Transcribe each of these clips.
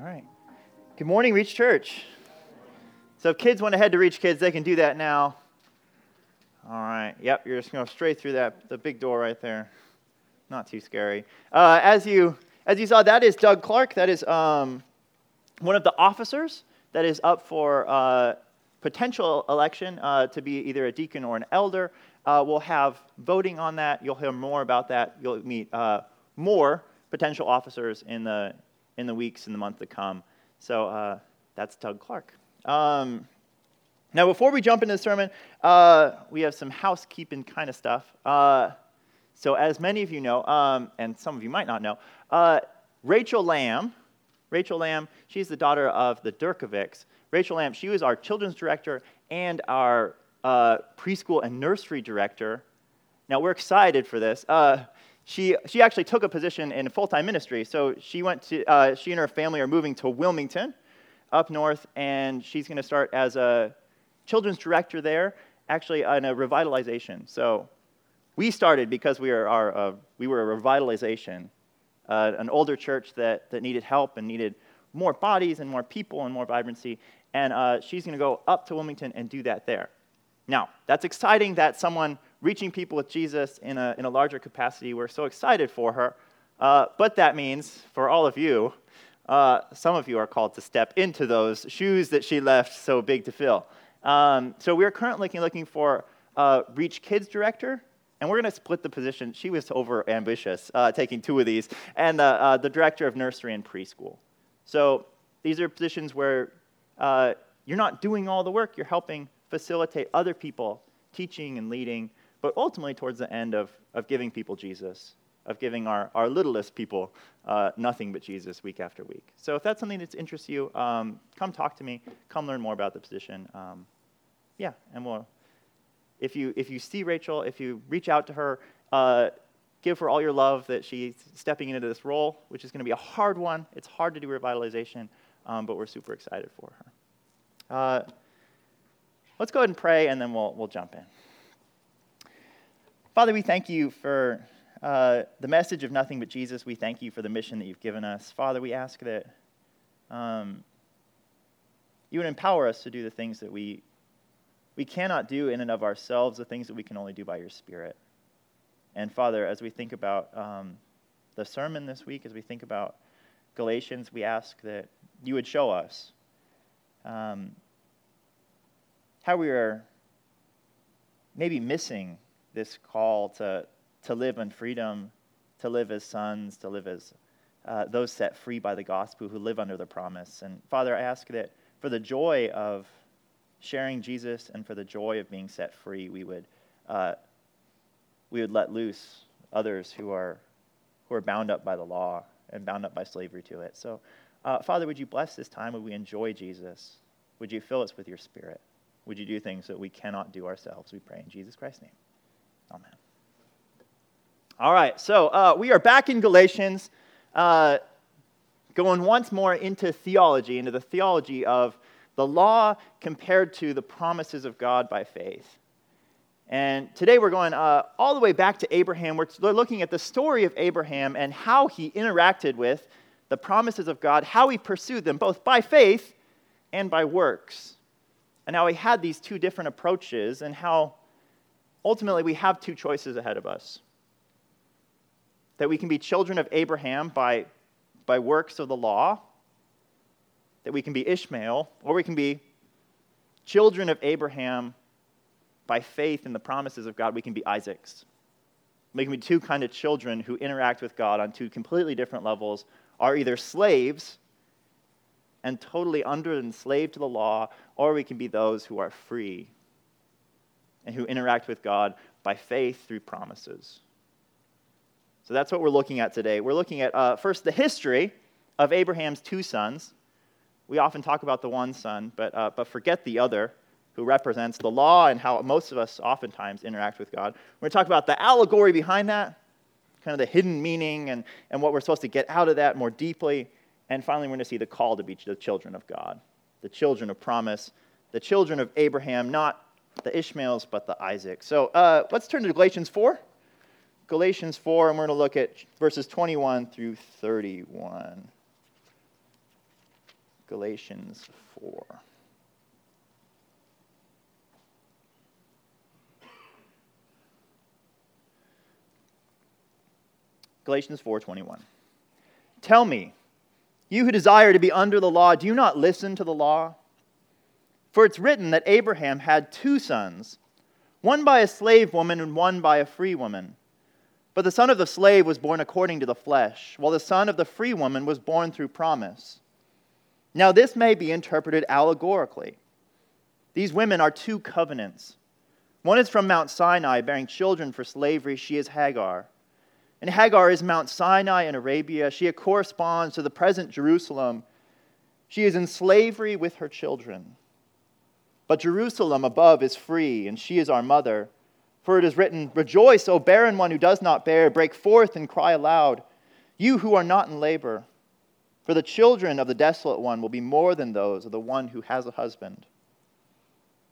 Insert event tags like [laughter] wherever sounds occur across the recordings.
All right. Good morning, Reach Church. So if kids want to head to Reach Kids, they can do that now. All right. Yep, you're just going to go straight through that the big door right there. Not too scary. Uh, as you as you saw, that is Doug Clark. That is um, one of the officers that is up for uh, potential election uh, to be either a deacon or an elder. Uh, we'll have voting on that. You'll hear more about that. You'll meet uh, more potential officers in the in the weeks and the month to come. So uh, that's Doug Clark. Um, now, before we jump into the sermon, uh, we have some housekeeping kind of stuff. Uh, so, as many of you know, um, and some of you might not know, uh, Rachel Lamb, Rachel Lamb, she's the daughter of the Durkovics. Rachel Lamb, she was our children's director and our uh, preschool and nursery director. Now, we're excited for this. She, she actually took a position in full-time ministry. So she went to, uh, she and her family are moving to Wilmington up north, and she's going to start as a children's director there, actually in a revitalization. So we started because we, are our, uh, we were a revitalization, uh, an older church that, that needed help and needed more bodies and more people and more vibrancy. And uh, she's going to go up to Wilmington and do that there. Now, that's exciting that someone reaching people with Jesus in a, in a larger capacity. We're so excited for her. Uh, but that means, for all of you, uh, some of you are called to step into those shoes that she left so big to fill. Um, so we're currently looking for a Reach Kids director, and we're going to split the position. She was over ambitious, uh, taking two of these, and the, uh, the director of nursery and preschool. So these are positions where uh, you're not doing all the work, you're helping facilitate other people teaching and leading but ultimately towards the end of, of giving people Jesus, of giving our, our littlest people uh, nothing but Jesus week after week. So if that's something that interests you, um, come talk to me, come learn more about the position. Um, yeah, and we'll, if you, if you see Rachel, if you reach out to her, uh, give her all your love that she's stepping into this role, which is going to be a hard one. It's hard to do revitalization, um, but we're super excited for her. Uh, let's go ahead and pray, and then we'll, we'll jump in. Father, we thank you for uh, the message of nothing but Jesus. We thank you for the mission that you've given us. Father, we ask that um, you would empower us to do the things that we, we cannot do in and of ourselves, the things that we can only do by your Spirit. And Father, as we think about um, the sermon this week, as we think about Galatians, we ask that you would show us um, how we are maybe missing this call to, to live in freedom, to live as sons, to live as uh, those set free by the gospel who live under the promise. And Father, I ask that for the joy of sharing Jesus and for the joy of being set free, we would, uh, we would let loose others who are, who are bound up by the law and bound up by slavery to it. So, uh, Father, would you bless this time? Would we enjoy Jesus? Would you fill us with your spirit? Would you do things that we cannot do ourselves? We pray in Jesus Christ's name. Amen. All right, so uh, we are back in Galatians, uh, going once more into theology, into the theology of the law compared to the promises of God by faith. And today we're going uh, all the way back to Abraham. We're looking at the story of Abraham and how he interacted with the promises of God, how he pursued them, both by faith and by works. And how he had these two different approaches, and how ultimately we have two choices ahead of us that we can be children of Abraham by, by works of the law, that we can be Ishmael, or we can be children of Abraham by faith in the promises of God. We can be Isaacs. We can be two kind of children who interact with God on two completely different levels, are either slaves and totally under enslaved to the law, or we can be those who are free and who interact with God by faith through promises. So that's what we're looking at today. We're looking at uh, first the history of Abraham's two sons. We often talk about the one son, but, uh, but forget the other, who represents the law and how most of us oftentimes interact with God. We're going to talk about the allegory behind that, kind of the hidden meaning and, and what we're supposed to get out of that more deeply. And finally, we're going to see the call to be the children of God, the children of promise, the children of Abraham, not the Ishmaels, but the Isaacs. So uh, let's turn to Galatians 4. Galatians 4, and we're going to look at verses 21 through 31. Galatians 4. Galatians 4:21. Tell me, you who desire to be under the law, do you not listen to the law? For it's written that Abraham had two sons, one by a slave woman and one by a free woman. But the son of the slave was born according to the flesh, while the son of the free woman was born through promise. Now, this may be interpreted allegorically. These women are two covenants. One is from Mount Sinai, bearing children for slavery. She is Hagar. And Hagar is Mount Sinai in Arabia. She corresponds to the present Jerusalem. She is in slavery with her children. But Jerusalem above is free, and she is our mother. For it is written, Rejoice, O barren one who does not bear, break forth and cry aloud, you who are not in labor. For the children of the desolate one will be more than those of the one who has a husband.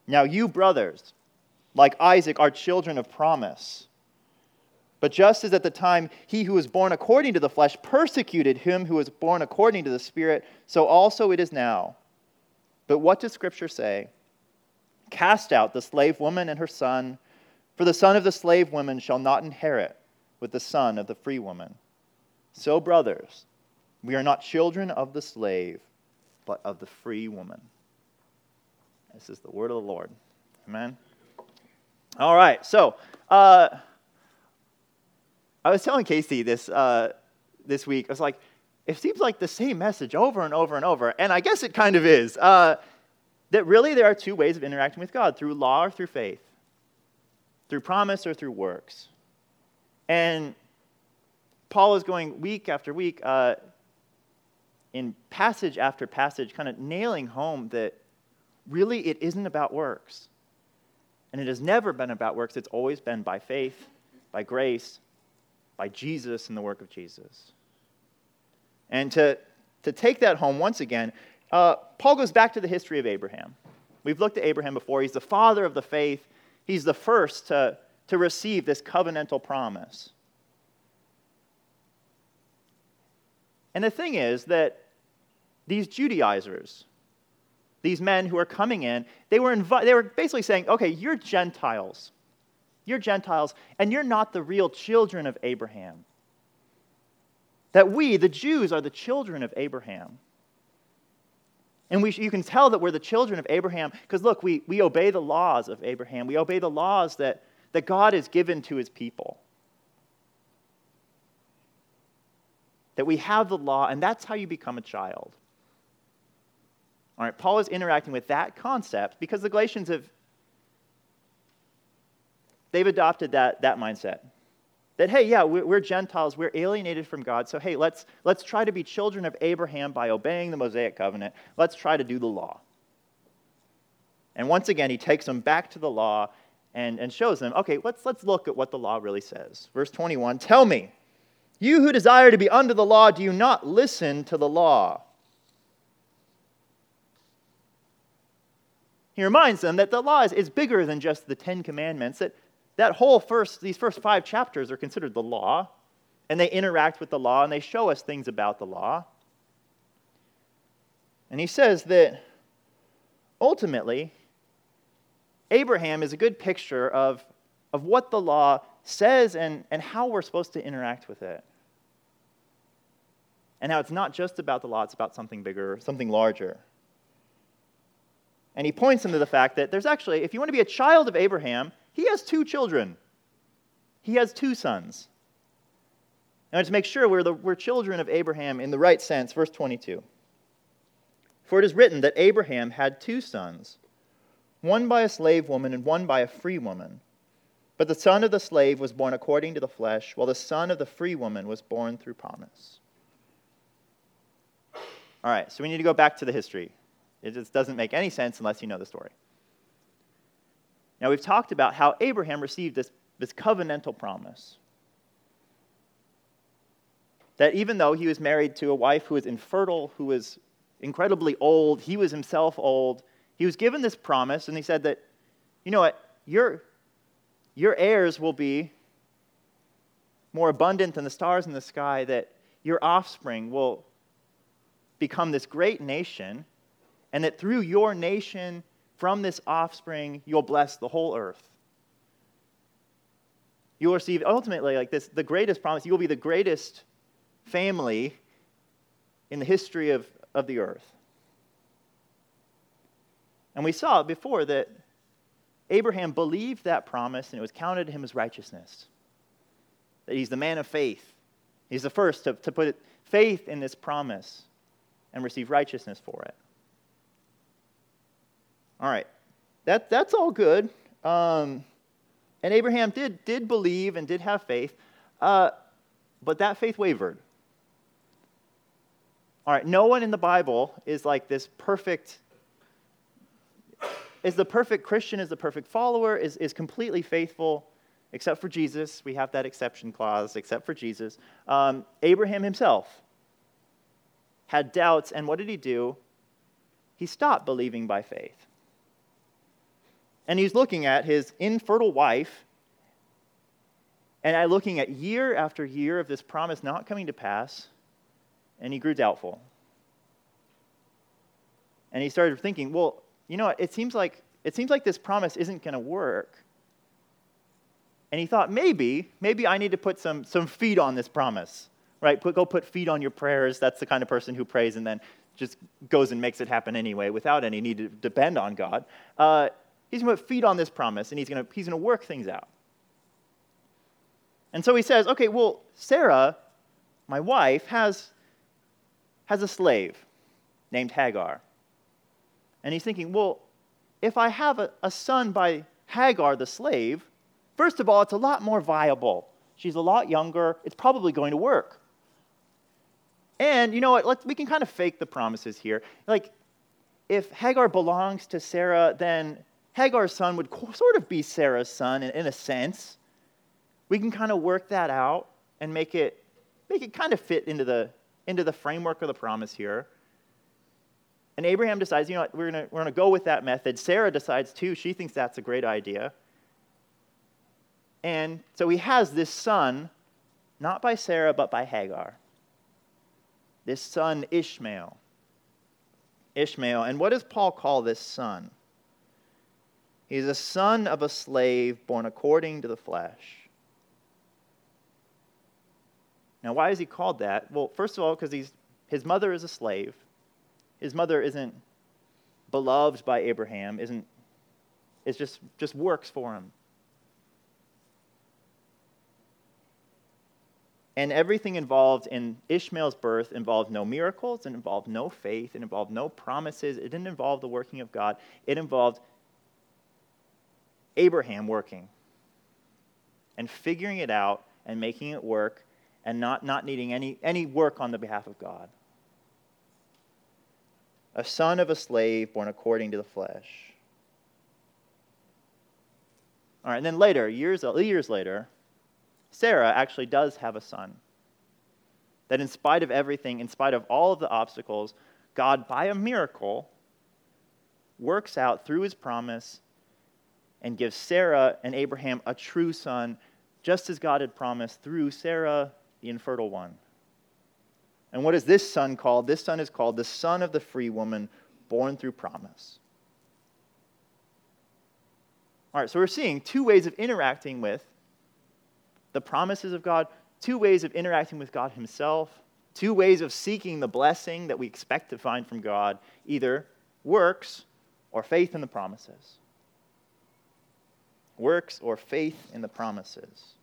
Now, you brothers, like Isaac, are children of promise. But just as at the time he who was born according to the flesh persecuted him who was born according to the Spirit, so also it is now. But what does Scripture say? Cast out the slave woman and her son, for the son of the slave woman shall not inherit with the son of the free woman. So, brothers, we are not children of the slave, but of the free woman. This is the word of the Lord. Amen. All right, so. Uh, I was telling Casey this, uh, this week, I was like, it seems like the same message over and over and over. And I guess it kind of is. Uh, that really there are two ways of interacting with God through law or through faith, through promise or through works. And Paul is going week after week uh, in passage after passage, kind of nailing home that really it isn't about works. And it has never been about works, it's always been by faith, by grace, by Jesus and the work of Jesus. And to, to take that home once again, uh, Paul goes back to the history of Abraham. We've looked at Abraham before. He's the father of the faith, he's the first to, to receive this covenantal promise. And the thing is that these Judaizers, these men who are coming in, they were, invi- they were basically saying, okay, you're Gentiles. You're Gentiles, and you're not the real children of Abraham. That we, the Jews, are the children of Abraham. And we, you can tell that we're the children of Abraham because, look, we, we obey the laws of Abraham. We obey the laws that, that God has given to his people. That we have the law, and that's how you become a child. All right, Paul is interacting with that concept because the Galatians have they've adopted that, that mindset. That, hey, yeah, we're, Gentiles, we're alienated from God, so hey, let's, let's try to be children of Abraham by obeying the Mosaic covenant. Let's try to do the law. And once again, he takes them back to the law and, and shows them, okay, let's, let's look at what the law really says. Verse 21 Tell me, you who desire to be under the law, do you not listen to the law? He reminds them that the law is, is bigger than just the Ten Commandments, that that whole first, these first five chapters are considered the law, and they interact with the law and they show us things about the law. And he says that ultimately, Abraham is a good picture of, of what the law says and, and how we're supposed to interact with it. And how it's not just about the law, it's about something bigger, something larger. And he points them to the fact that there's actually, if you want to be a child of Abraham, he has two children. He has two sons. Now, to make sure we're, the, we're children of Abraham in the right sense, verse 22. For it is written that Abraham had two sons, one by a slave woman and one by a free woman. But the son of the slave was born according to the flesh, while the son of the free woman was born through promise. All right, so we need to go back to the history. It just doesn't make any sense unless you know the story. Now, we've talked about how Abraham received this, this covenantal promise. That even though he was married to a wife who was infertile, who was incredibly old, he was himself old, he was given this promise, and he said that, you know what, your, your heirs will be more abundant than the stars in the sky, that your offspring will become this great nation and that through your nation, from this offspring, you'll bless the whole earth. You'll receive ultimately, like this, the greatest promise. You will be the greatest family in the history of, of the earth. And we saw before that Abraham believed that promise and it was counted to him as righteousness. That he's the man of faith. He's the first to, to put faith in this promise and receive righteousness for it. All right. That, that's all good. Um, and Abraham did, did believe and did have faith, uh, but that faith wavered. All right, no one in the Bible is like this perfect, is the perfect Christian, is the perfect follower, is, is completely faithful, except for Jesus. We have that exception clause, except for Jesus. Um, Abraham himself had doubts, and what did he do? He stopped believing by faith and he's looking at his infertile wife and I looking at year after year of this promise not coming to pass, and he grew doubtful. And he started thinking, well, you know what? It seems like it seems like this promise isn't going to work. And he thought, maybe, maybe I need to put some, some feet on this promise, right? Put, go put feet on your prayers. That's the kind of person who prays and then just goes and makes it happen anyway without any need to depend on God. Uh, He's going to feed on this promise and he's going to, he's going to work things out. And so he says, okay, well, Sarah, my wife, has, has a slave named Hagar. And he's thinking, well, if I have a, a son by Hagar, the slave, first of all, it's a lot more viable. She's a lot younger. It's probably going to work. And you know what? Let's, we can kind of fake the promises here. Like, if Hagar belongs to Sarah, then Hagar's son would sort of be Sarah's son in, in a sense. We can kind of work that out and make it, make it kind of fit into the, into the framework of the promise here. And Abraham decides, you know what, we're going we're going to go with that method. Sarah decides too, she thinks that's a great idea. And so he has this son, not by Sarah, but by Hagar. This son, Ishmael. Ishmael. And what does Paul call this son? He's a son of a slave born according to the flesh. Now, why is he called that? Well, first of all, because his mother is a slave. His mother isn't beloved by Abraham, isn't, it just, just works for him. And everything involved in Ishmael's birth involved no miracles, it involved no faith, it involved no promises, it didn't involve the working of God. It involved Abraham working and figuring it out and making it work and not, not needing any, any work on the behalf of God. A son of a slave born according to the flesh. All right, and then later, years, uh, years later, Sarah actually does have a son. That in spite of everything, in spite of all of the obstacles, God, by a miracle, works out through his promise and gives Sarah and Abraham a true son, just as God had promised through Sarah, the infertile one. And what is this son called? This son is called the son of the free woman born through promise. All right, so we're seeing two ways of interacting with the promises of God, two ways of interacting with God Himself, two ways of seeking the blessing that we expect to find from God either works or faith in the promises works or faith in the promises.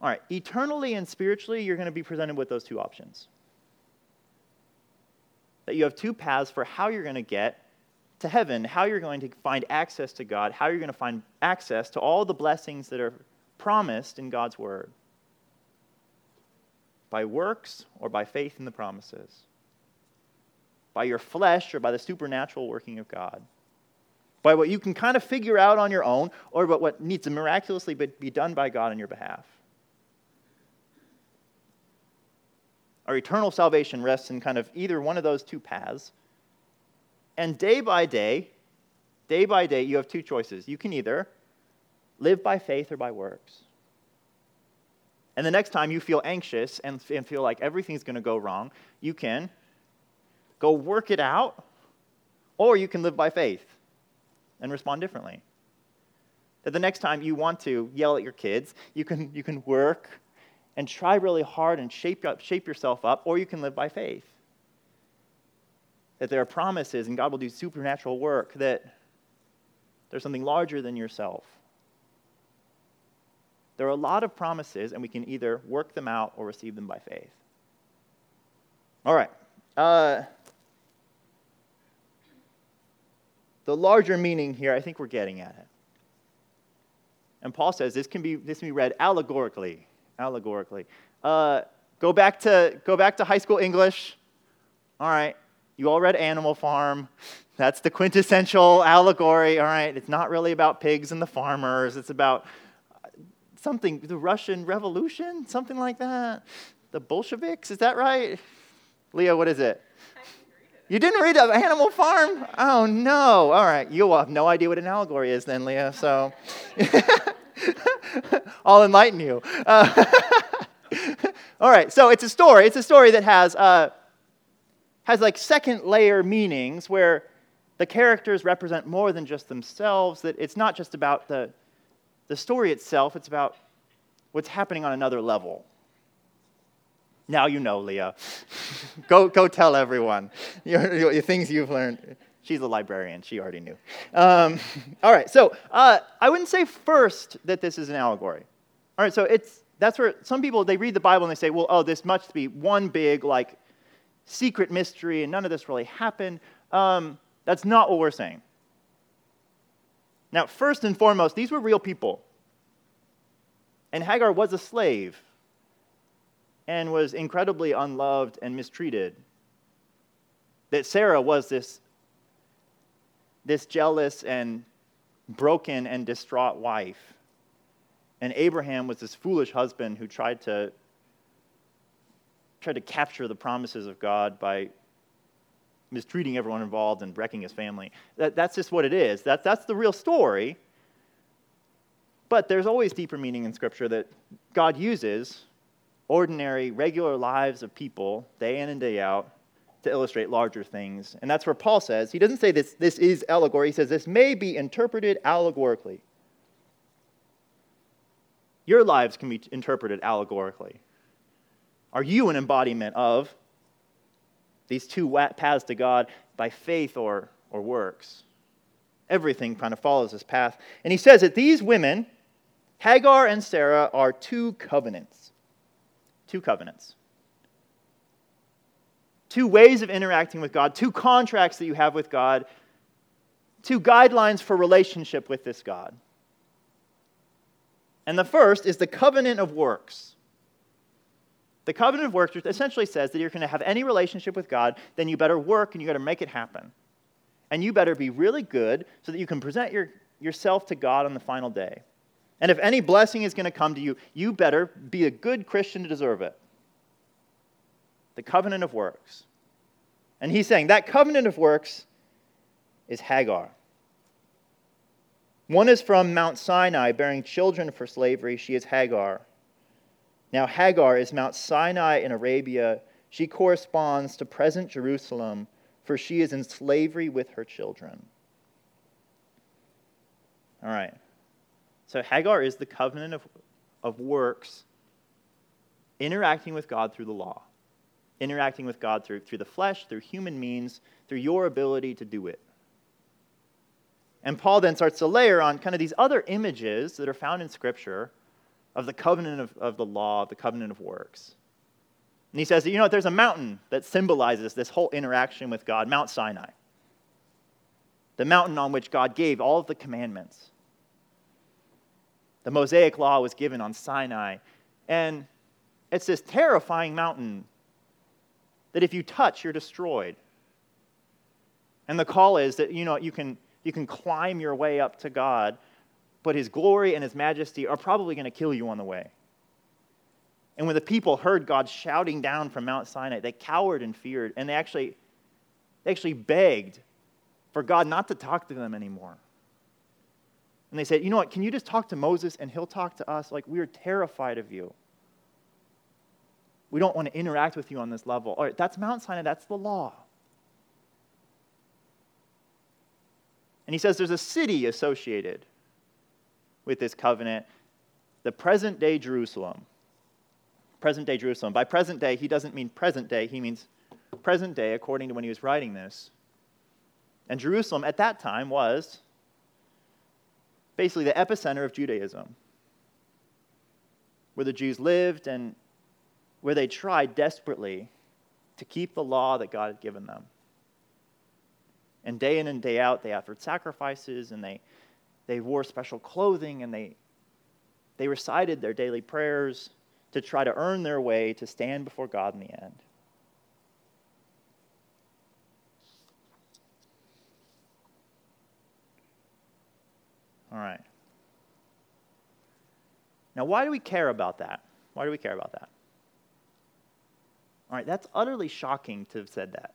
All right, eternally and spiritually, you're going to be presented with those two options. That you have two paths for how you're going to get to heaven, how you're going to find access to God, how you're going to find access to all the blessings that are promised in God's Word. By works or by faith in the promises by your flesh or by the supernatural working of God, by what you can kind of figure out on your own or by what needs to miraculously be done by God on your behalf. Our eternal salvation rests in kind of either one of those two paths. And day by day, day by day, you have two choices. You can either live by faith or by works. And the next time you feel anxious and, and feel like everything's going to go wrong, you can go work it out, or you can live by faith and respond differently. That the next time you want to yell at your kids, you can, you can work and try really hard and shape, up, shape yourself up, or you can live by faith. That there are promises and God will do supernatural work, that there's something larger than yourself. There are a lot of promises, and we can either work them out or receive them by faith. All right. Uh, the larger meaning here, I think we're getting at it. And Paul says this can be, this can be read allegorically. Allegorically. Uh, go, back to, go back to high school English. All right. You all read Animal Farm. [laughs] That's the quintessential allegory. All right. It's not really about pigs and the farmers, it's about something, the Russian Revolution, something like that. The Bolsheviks, is that right? Leo, what is it? You didn't read of Animal Farm? Oh no! All right, you will have no idea what an allegory is, then, Leah. So, [laughs] I'll enlighten you. Uh, [laughs] all right, so it's a story. It's a story that has uh, has like second layer meanings where the characters represent more than just themselves. That it's not just about the the story itself, it's about what's happening on another level. Now you know, Leah. go, go tell everyone your, your, your, things you've learned. She's a librarian. She already knew. Um, all right, so uh, I wouldn't say first that this is an allegory. All right, so it's, that's where some people, they read the Bible and they say, well, oh, this must be one big, like, secret mystery and none of this really happened. Um, that's not what we're saying. Now, first and foremost, these were real people. And Hagar was a slave and was incredibly unloved and mistreated. That Sarah was this, this jealous and broken and distraught wife. And Abraham was this foolish husband who tried to tried to capture the promises of God by mistreating everyone involved and wrecking his family. That, that's just what it is. That, that's the real story. But there's always deeper meaning in Scripture that God uses ordinary, regular lives of people, day in and day out, to illustrate larger things. And that's where Paul says, he doesn't say this, this is allegory, he says this may be interpreted allegorically. Your lives can be interpreted allegorically. Are you an embodiment of these two paths to God by faith or, or works. Everything kind of follows this path. And he says that these women, Hagar and Sarah, are two covenants. Two covenants. Two ways of interacting with God, two contracts that you have with God, two guidelines for relationship with this God. And the first is the covenant of works. The covenant of works essentially says that you're going to have any relationship with God, then you better work and you to make it happen. And you better be really good so that you can present your, yourself to God on the final day. And if any blessing is going to come to you, you better be a good Christian to deserve it. The covenant of works. And he's saying that covenant of works is Hagar. One is from Mount Sinai, bearing children for slavery. She is Hagar. Now, Hagar is Mount Sinai in Arabia. She corresponds to present Jerusalem, for she is in slavery with her children. All right. So, Hagar is the covenant of, of works, interacting with God through the law, interacting with God through, through the flesh, through human means, through your ability to do it. And Paul then starts to layer on kind of these other images that are found in Scripture of the covenant of, of the law, of the covenant of works. And he says, that, you know, what, there's a mountain that symbolizes this whole interaction with God, Mount Sinai. The mountain on which God gave all of the commandments. The Mosaic law was given on Sinai. And it's this terrifying mountain that if you touch, you're destroyed. And the call is that, you know, you can, you can climb your way up to God but his glory and his majesty are probably going to kill you on the way. And when the people heard God shouting down from Mount Sinai, they cowered and feared, and they actually, they actually begged for God not to talk to them anymore. And they said, You know what? Can you just talk to Moses and he'll talk to us? Like, we are terrified of you. We don't want to interact with you on this level. All right, that's Mount Sinai, that's the law. And he says there's a city associated with this covenant, the present day Jerusalem. Present day Jerusalem. By present day, he doesn't mean present day, he means present day according to when he was writing this. And Jerusalem at that time was basically the epicenter of Judaism, where the Jews lived and where they tried desperately to keep the law that God had given them. And day in and day out, they offered sacrifices and they, they wore special clothing and they, they recited their daily prayers to try to earn their way to stand before God in the end. All right. Now, why do we care about that? Why do we care about that? All right, that's utterly shocking to have said that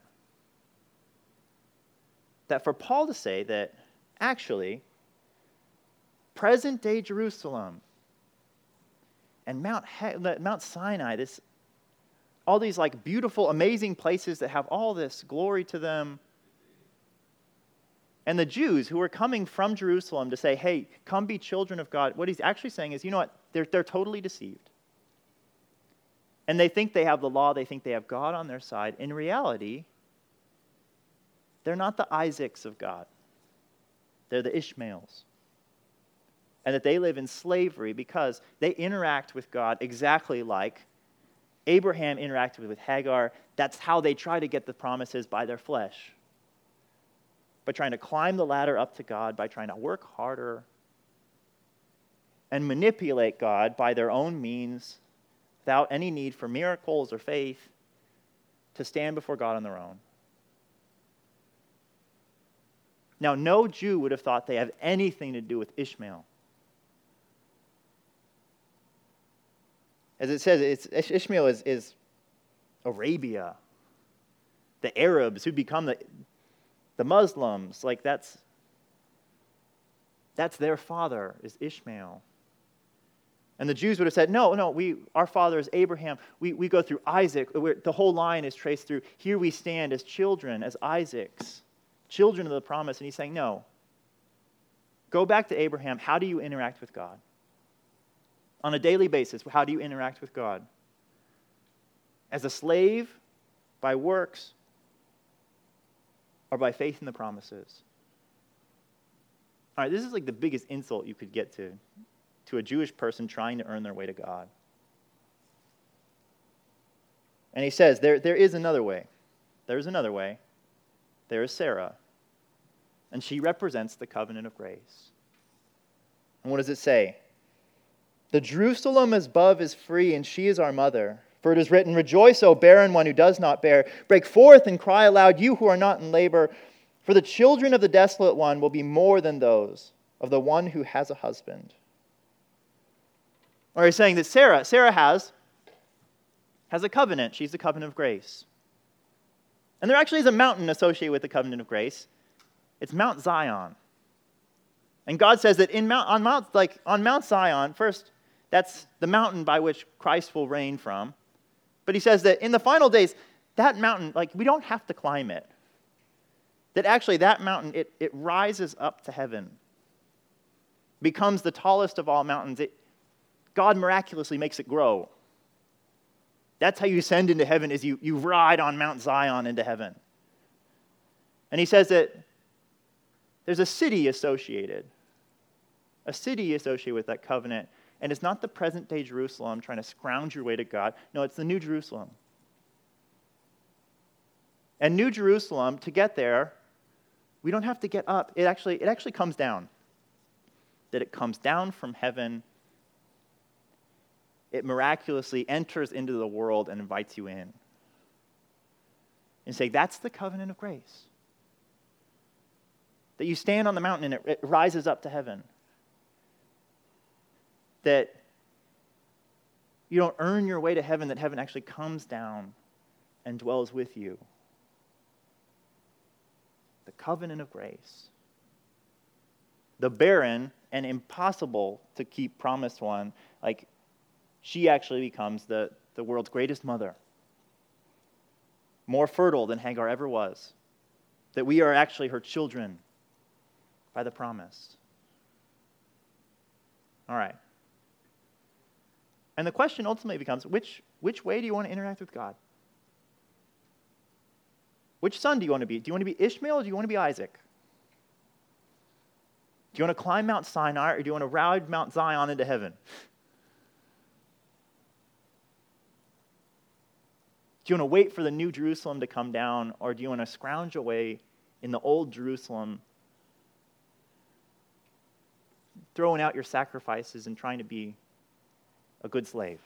that for Paul to say that actually, present day Jerusalem and Mount, Mount Sinai, this, all these like beautiful, amazing places that have all this glory to them. And the Jews who are coming from Jerusalem to say, hey, come be children of God, what he's actually saying is, you know what? They're, they're totally deceived. And they think they have the law, they think they have God on their side. In reality, they're not the Isaacs of God, they're the Ishmaels. And that they live in slavery because they interact with God exactly like Abraham interacted with Hagar. That's how they try to get the promises by their flesh. By trying to climb the ladder up to God, by trying to work harder and manipulate God by their own means without any need for miracles or faith to stand before God on their own. Now, no Jew would have thought they have anything to do with Ishmael. As it says, Ishmael is, is Arabia, the Arabs who become the, the Muslims. Like, that's, that's their father, is Ishmael. And the Jews would have said, no, no, we, our father is Abraham. We, we go through Isaac. We're, the whole line is traced through. Here we stand as children, as Isaacs children of the promise. And he's saying, no. Go back to Abraham. How do you interact with God? On a daily basis, how do you interact with God? As a slave, by works, or by faith in the promises? All right, this is like the biggest insult you could get to to a Jewish person trying to earn their way to God. And he says, there, there is another way. There's another way. There is Sarah and she represents the covenant of grace. And what does it say? The Jerusalem above is free, and she is our mother. For it is written, Rejoice, O barren one who does not bear. Break forth and cry aloud, you who are not in labor. For the children of the desolate one will be more than those of the one who has a husband. Or he's saying that Sarah, Sarah has, has a covenant. She's the covenant of grace. And there actually is a mountain associated with the covenant of grace. It's Mount Zion. And God says that in Mount, on, Mount, like, on Mount Zion, first, that's the mountain by which Christ will reign from. But he says that in the final days, that mountain, like, we don't have to climb it. That actually, that mountain, it, it rises up to heaven, becomes the tallest of all mountains. It, God miraculously makes it grow. That's how you ascend into heaven, is you, you ride on Mount Zion into heaven. And he says that there's a city associated, a city associated with that covenant. And it's not the present day Jerusalem trying to scrounge your way to God. No, it's the New Jerusalem. And New Jerusalem, to get there, we don't have to get up. It actually, it actually comes down. That it comes down from heaven. It miraculously enters into the world and invites you in. And say, that's the covenant of grace that you stand on the mountain and it, it rises up to heaven. That you don't earn your way to heaven, that heaven actually comes down and dwells with you. The covenant of grace. The barren and impossible to keep promised one, like she actually becomes the, the world's greatest mother, more fertile than Hagar ever was, that we are actually her children by the promise. All right. And the question ultimately becomes which, which way do you want to interact with God? Which son do you want to be? Do you want to be Ishmael or do you want to be Isaac? Do you want to climb Mount Sinai or do you want to ride Mount Zion into heaven? Do you want to wait for the new Jerusalem to come down or do you want to scrounge away in the old Jerusalem, throwing out your sacrifices and trying to be a good slave?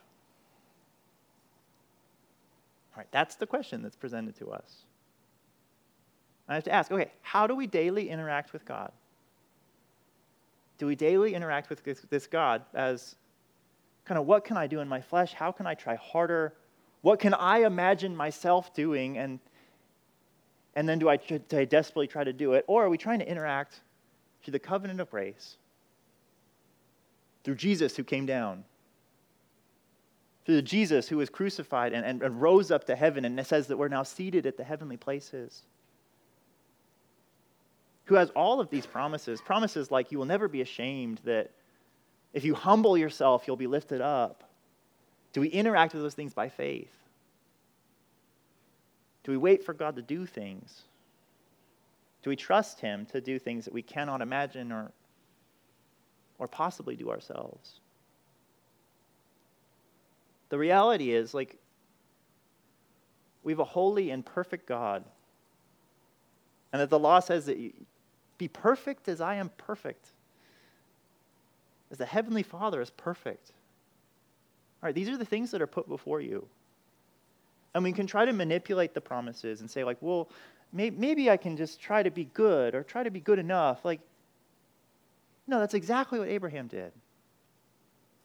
All right, that's the question that's presented to us. I have to ask okay, how do we daily interact with God? Do we daily interact with this, God as kind of what can I do in my flesh? How can I try harder? What can I imagine myself doing? And, and then do I, do I desperately try to do it? Or are we trying to interact through the covenant of grace? Through Jesus who came down, through Jesus who was crucified and, and, and, rose up to heaven and says that we're now seated at the heavenly places who has all of these promises promises like you will never be ashamed, that if you humble yourself, you'll be lifted up. Do we interact with those things by faith? Do we wait for God to do things? Do we trust Him to do things that we cannot imagine or, or possibly do ourselves? The reality is, like, we have a holy and perfect God. And that the law says that you, be perfect as I am perfect, as the Heavenly Father is perfect. All right, these are the things that are put before you. And we can try to manipulate the promises and say, like, well, may- maybe I can just try to be good or try to be good enough. Like, no, that's exactly what Abraham did.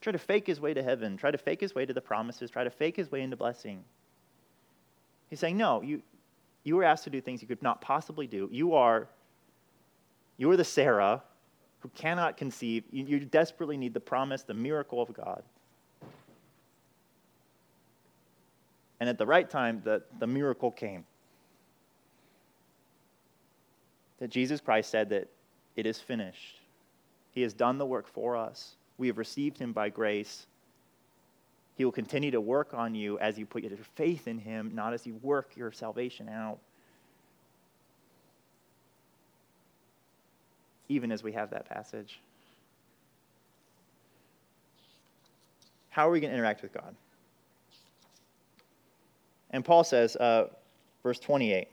Try to fake his way to heaven, try to fake his way to the promises, try to fake his way into blessing. He's saying, no, you, you were asked to do things you could not possibly do. You are you are the Sarah who cannot conceive. You, you desperately need the promise, the miracle of God. And at the right time, the, the miracle came. That Jesus Christ said that it is finished. He has done the work for us. We have received him by grace. He will continue to work on you as you put your faith in him, not as you work your salvation out. even as we have that passage. How are we going to interact with God? And Paul says, uh, verse 28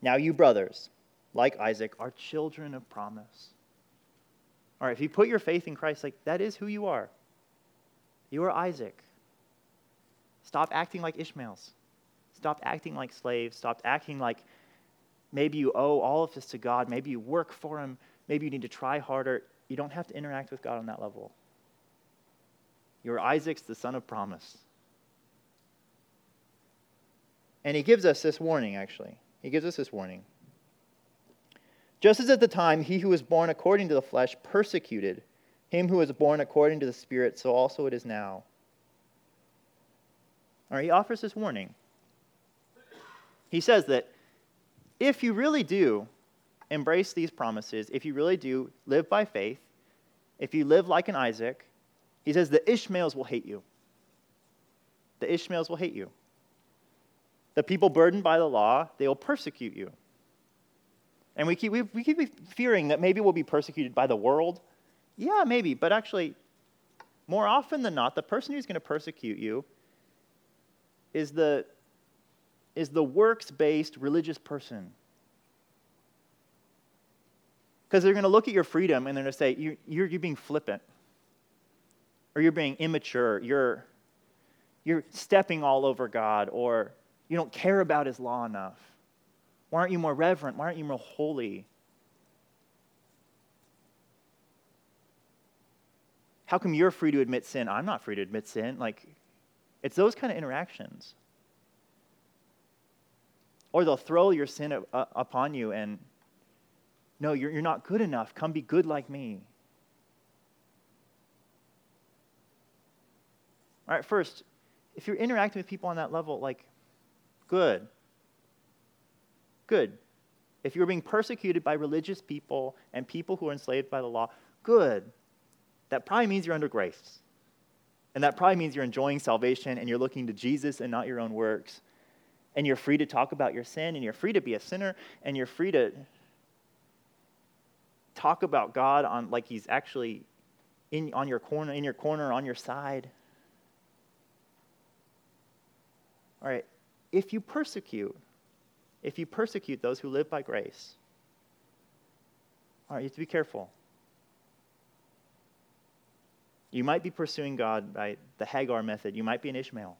Now you brothers, like Isaac, are children of promise. Right, if you put your faith in Christ, like that is who you are. You are Isaac. Stop acting like Ishmaels. Stop acting like slaves. Stop acting like Maybe you owe all of this to God. Maybe you work for Him. Maybe you need to try harder. You don't have to interact with God on that level. You're Isaac's the son of promise. And he gives us this warning, actually. He gives us this warning. Just as at the time he who was born according to the flesh persecuted him who was born according to the Spirit, so also it is now. All right, he offers this warning. He says that if you really do embrace these promises, if you really do live by faith, if you live like an Isaac, he says the Ishmaels will hate you. The Ishmaels will hate you. The people burdened by the law, they will persecute you. And we keep, we, we keep fearing that maybe we'll be persecuted by the world. Yeah, maybe, but actually, more often than not, the person who's going to persecute you is the is the works based religious person. Because they're going to look at your freedom and they're going to say, you're, you're, you're being flippant, or you're being immature, you're, you're stepping all over God, or you don't care about His law enough. Why aren't you more reverent? Why aren't you more holy? How come you're free to admit sin? I'm not free to admit sin. Like, it's those kind of interactions. Or they'll throw your sin uh, upon you and, no, you're, you're not good enough. Come be good like me. All right, first, if you're interacting with people on that level, like, good. Good. If you're being persecuted by religious people and people who are enslaved by the law, good. That probably means you're under grace. And that probably means you're enjoying salvation and you're looking to Jesus and not your own works. And you're free to talk about your sin and you're free to be a sinner and you're free to talk about God on like he's actually in on your corner in your corner on your side. All right, if you persecute, if you persecute those who live by grace, all right, you have to be careful. You might be pursuing God by the Hagar method. You might be an Ishmael.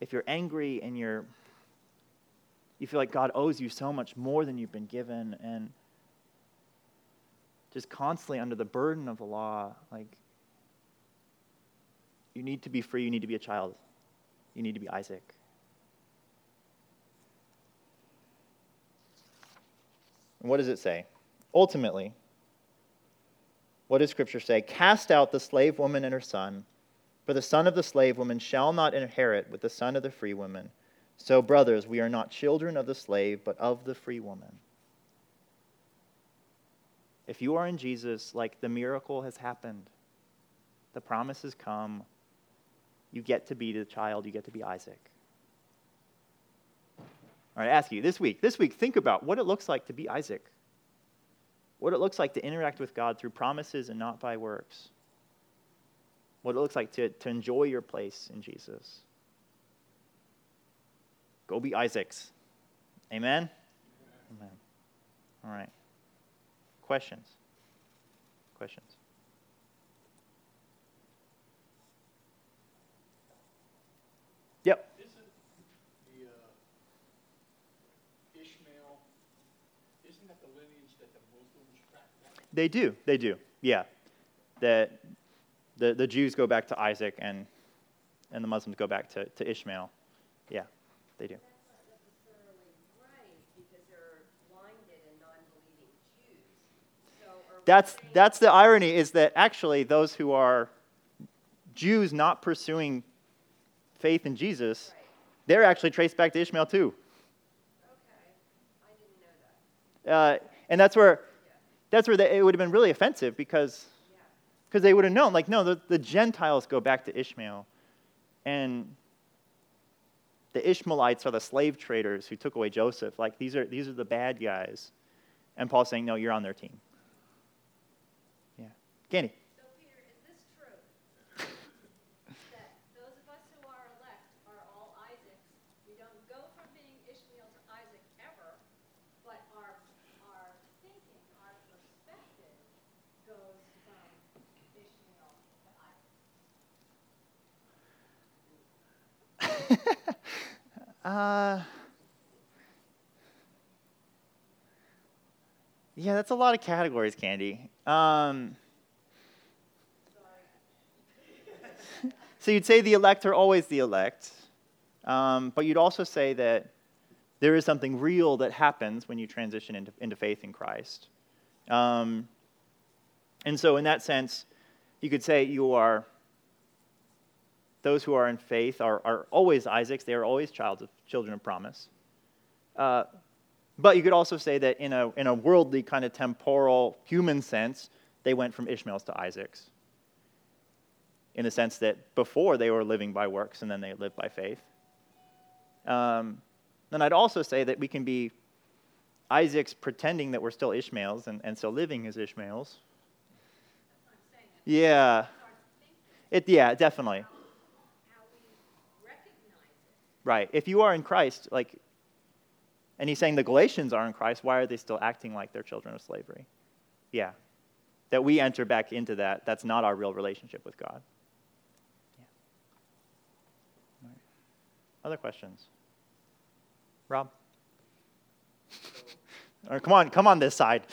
If you're angry and you're you feel like God owes you so much more than you've been given and just constantly under the burden of the law, like you need to be free, you need to be a child. You need to be Isaac. And what does it say? Ultimately, what does Scripture say? Cast out the slave woman and her son, for the son of the slave woman shall not inherit with the son of the free woman. So, brothers, we are not children of the slave, but of the free woman. If you are in Jesus, like the miracle has happened, the promise has come, you get to be the child, you get to be Isaac. All right, I ask you this week, this week, think about what it looks like to be Isaac what it looks like to interact with God through promises and not by works, what it looks like to, to enjoy your place in Jesus. Go be Isaac's. Amen? Amen. All right. Questions? Questions? They do. They do. Yeah. That the, the Jews go back to Isaac and, and the Muslims go back to, to Ishmael. Yeah, they do. That's, that's the irony is that actually those who are Jews not pursuing faith in Jesus, they're actually traced back to Ishmael too. Okay. Uh, and that's where that's where they, it would have been really offensive because because they would have known, like, no, the, the Gentiles go back to Ishmael. And the Ishmaelites are the slave traders who took away Joseph. Like, these are, these are the bad guys. And Paul's saying, no, you're on their team. Yeah. Candy. [laughs] uh, yeah, that's a lot of categories, Candy. Um, [laughs] so you'd say the elect are always the elect, um, but you'd also say that there is something real that happens when you transition into, into faith in Christ. Um, and so, in that sense, you could say you are those who are in faith are, are always Isaacs. They are always child of, children of promise. Uh, but you could also say that in a, in a worldly, kind of temporal, human sense, they went from Ishmael's to Isaac's. In the sense that before they were living by works and then they lived by faith. Um, then I'd also say that we can be Isaac's pretending that we're still Ishmaels and, and still living as Ishmaels. Yeah. It, yeah, definitely. Right. If you are in Christ, like, and he's saying the Galatians are in Christ, why are they still acting like they're children of slavery? Yeah. That we enter back into that, that's not our real relationship with God. Yeah. Right. Other questions? Rob? or come on, come on this side. [laughs]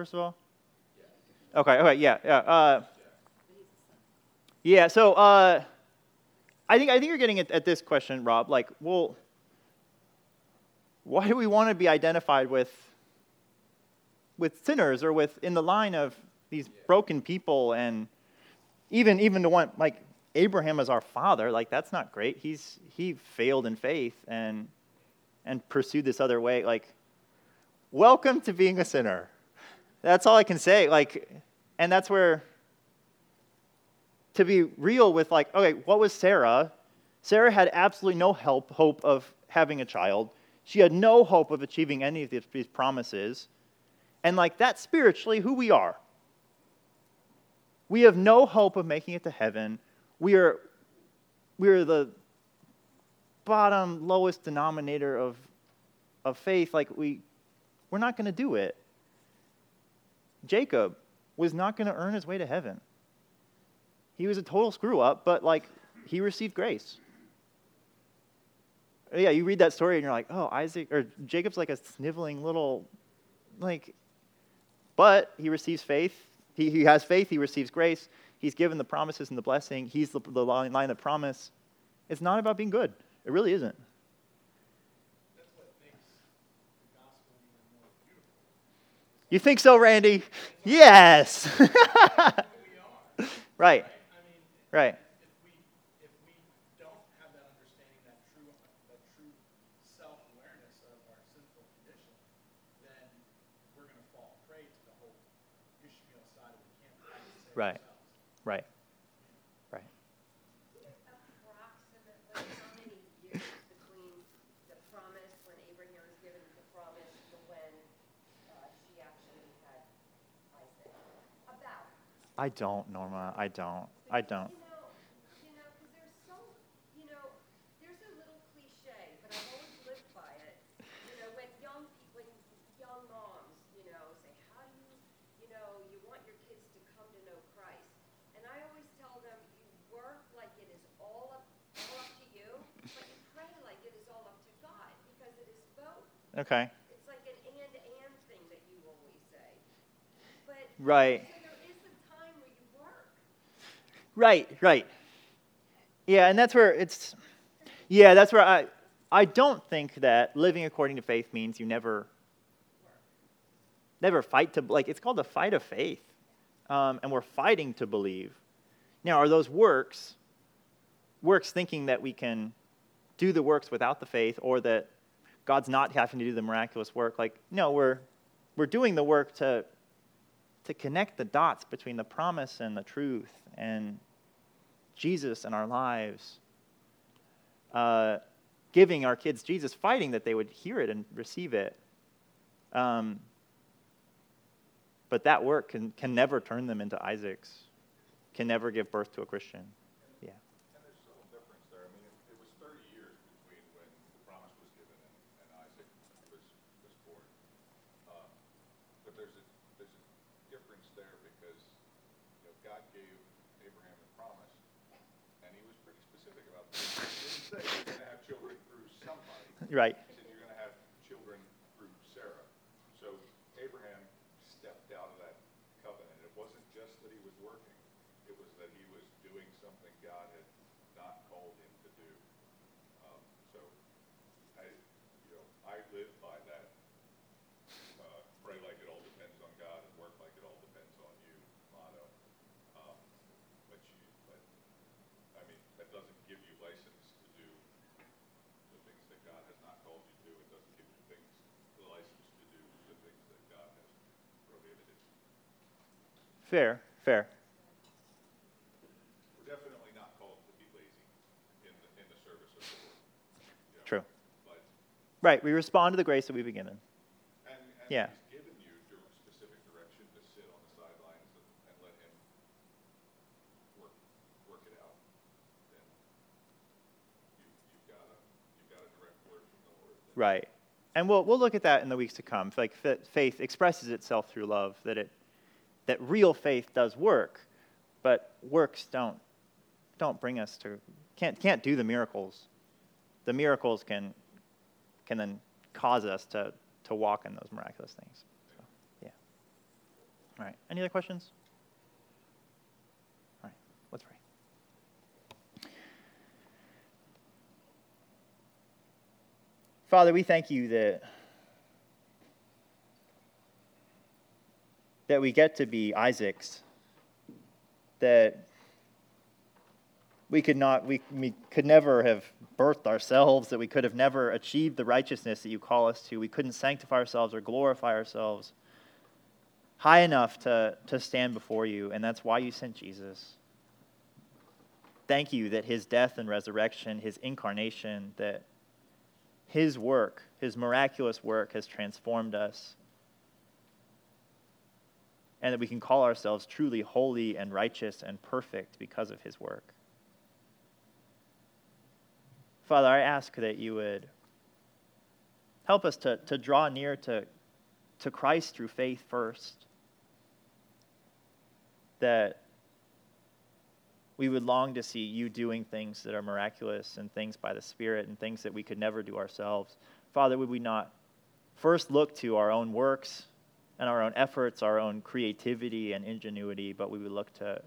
first of all? Okay, okay, yeah, yeah. Uh, yeah, so uh, I think I think you're getting at, at this question, Rob. Like, well, why do we want to be identified with with sinners or with in the line of these broken people and even even to want like Abraham as our father, like that's not great. He's he failed in faith and and pursued this other way. Like, welcome to being a sinner. That's all I can say. Like, and that's where to be real with like, okay, what was Sarah? Sarah had absolutely no help, hope of having a child. She had no hope of achieving any of these promises. And like that's spiritually who we are. We have no hope of making it to heaven. We are, we are the bottom, lowest denominator of, of faith. Like, we, we're not going to do it. Jacob was not going to earn his way to heaven. He was a total screw up, but like, he received grace. Yeah, you read that story and you're like, oh, Isaac, or Jacob's like a sniveling little, like, but he receives faith. He, he has faith, he receives grace. He's given the promises and the blessing. He's the, the line of promise. It's not about being good. It really isn't. You think so, Randy? Yes. [laughs] right. Right. Right. Right. I don't, Norma. I don't. I don't. Okay. It's like an and and thing that you always say. But right. So there is a time where you work. Right, right. Yeah, and that's where it's yeah, that's where I I don't think that living according to faith means you never never fight to like it's called the fight of faith. Um, and we're fighting to believe. Now, are those works works thinking that we can do the works without the faith or that God's not having to do the miraculous work. Like, no, we're, we're doing the work to, to connect the dots between the promise and the truth and Jesus in our lives. Uh, giving our kids Jesus, fighting that they would hear it and receive it. Um, but that work can, can never turn them into Isaacs, can never give birth to a Christian. Right. you're going to have children through Sarah. So Abraham stepped out of that covenant. It wasn't just that he was working, it was that he was doing something God had not called him to do. Um, so I, you know, I live by that. Uh, pray like it all depends on God and work like it all depends on you motto. Um, but you, but I mean, that doesn't give you license God has not called you to, it doesn't give you things, the license to do the things that God has prohibited. Fair, fair. We're definitely not called to be lazy in the, in the service of the Lord. You know, True. But, right, we respond to the grace that we've been given. And, and yeah. given you specific direction to sit on the sidelines and, and let Him work, work it out. Right. And we'll, we'll look at that in the weeks to come. Like faith expresses itself through love, that, it, that real faith does work, but works don't, don't bring us to, can't, can't do the miracles. The miracles can, can then cause us to, to walk in those miraculous things. So, yeah. All right. Any other questions? All right. Let's pray. Father, we thank you that that we get to be Isaacs, that we could not we, we could never have birthed ourselves that we could have never achieved the righteousness that you call us to. We couldn't sanctify ourselves or glorify ourselves high enough to, to stand before you and that's why you sent jesus. Thank you that his death and resurrection his incarnation that his work his miraculous work has transformed us and that we can call ourselves truly holy and righteous and perfect because of his work Father, I ask that you would help us to, to draw near to, to Christ through faith first. That we would long to see you doing things that are miraculous and things by the Spirit and things that we could never do ourselves. Father, would we not first look to our own works and our own efforts, our own creativity and ingenuity, but we would look to,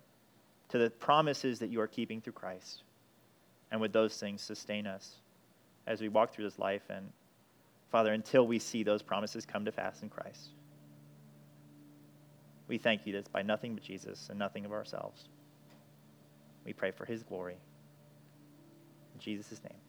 to the promises that you are keeping through Christ. And would those things sustain us as we walk through this life and father until we see those promises come to pass in christ. We thank you that it's by nothing but jesus and nothing of ourselves. We pray for his glory. In jesus' name